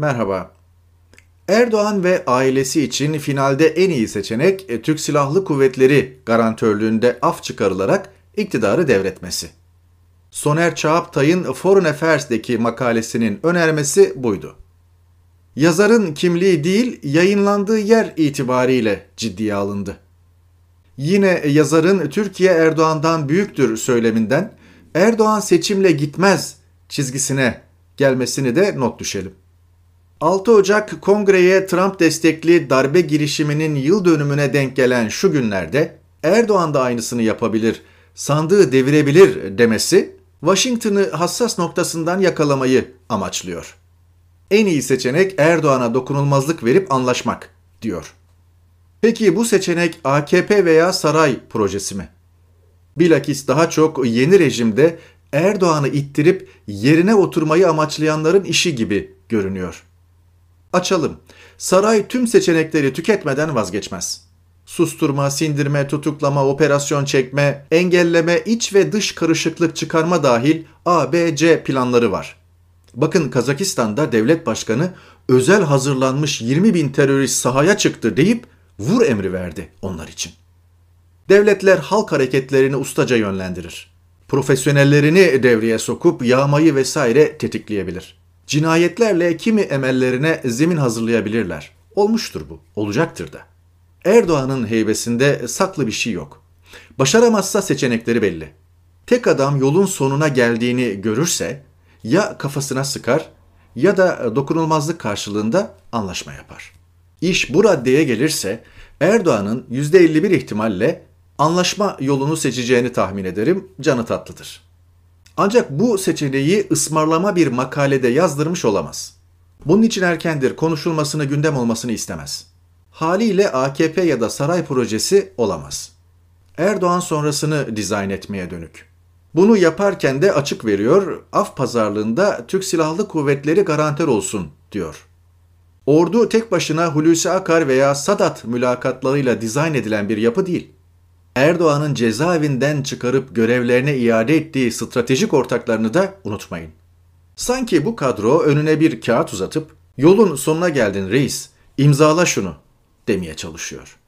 Merhaba. Erdoğan ve ailesi için finalde en iyi seçenek e, Türk Silahlı Kuvvetleri garantörlüğünde af çıkarılarak iktidarı devretmesi. Soner Çağaptay'ın Foreign Affairs'deki makalesinin önermesi buydu. Yazarın kimliği değil, yayınlandığı yer itibariyle ciddiye alındı. Yine yazarın Türkiye Erdoğan'dan büyüktür söyleminden Erdoğan seçimle gitmez çizgisine gelmesini de not düşelim. 6 Ocak kongreye Trump destekli darbe girişiminin yıl dönümüne denk gelen şu günlerde Erdoğan da aynısını yapabilir, sandığı devirebilir demesi Washington'ı hassas noktasından yakalamayı amaçlıyor. En iyi seçenek Erdoğan'a dokunulmazlık verip anlaşmak diyor. Peki bu seçenek AKP veya saray projesi mi? Bilakis daha çok yeni rejimde Erdoğan'ı ittirip yerine oturmayı amaçlayanların işi gibi görünüyor. Açalım. Saray tüm seçenekleri tüketmeden vazgeçmez. Susturma, sindirme, tutuklama, operasyon çekme, engelleme, iç ve dış karışıklık çıkarma dahil A, B, C planları var. Bakın Kazakistan'da devlet başkanı özel hazırlanmış 20 bin terörist sahaya çıktı deyip vur emri verdi onlar için. Devletler halk hareketlerini ustaca yönlendirir. Profesyonellerini devreye sokup yağmayı vesaire tetikleyebilir. Cinayetlerle kimi emellerine zemin hazırlayabilirler. Olmuştur bu, olacaktır da. Erdoğan'ın heybesinde saklı bir şey yok. Başaramazsa seçenekleri belli. Tek adam yolun sonuna geldiğini görürse ya kafasına sıkar ya da dokunulmazlık karşılığında anlaşma yapar. İş bu raddeye gelirse Erdoğan'ın %51 ihtimalle anlaşma yolunu seçeceğini tahmin ederim. Canı tatlıdır. Ancak bu seçeneği ısmarlama bir makalede yazdırmış olamaz. Bunun için erkendir, konuşulmasını, gündem olmasını istemez. Haliyle AKP ya da saray projesi olamaz. Erdoğan sonrasını dizayn etmeye dönük. Bunu yaparken de açık veriyor, af pazarlığında Türk Silahlı Kuvvetleri garantör olsun diyor. Ordu tek başına Hulusi Akar veya Sadat mülakatlarıyla dizayn edilen bir yapı değil. Erdoğan'ın cezaevinden çıkarıp görevlerine iade ettiği stratejik ortaklarını da unutmayın. Sanki bu kadro önüne bir kağıt uzatıp yolun sonuna geldin reis, imzala şunu demeye çalışıyor.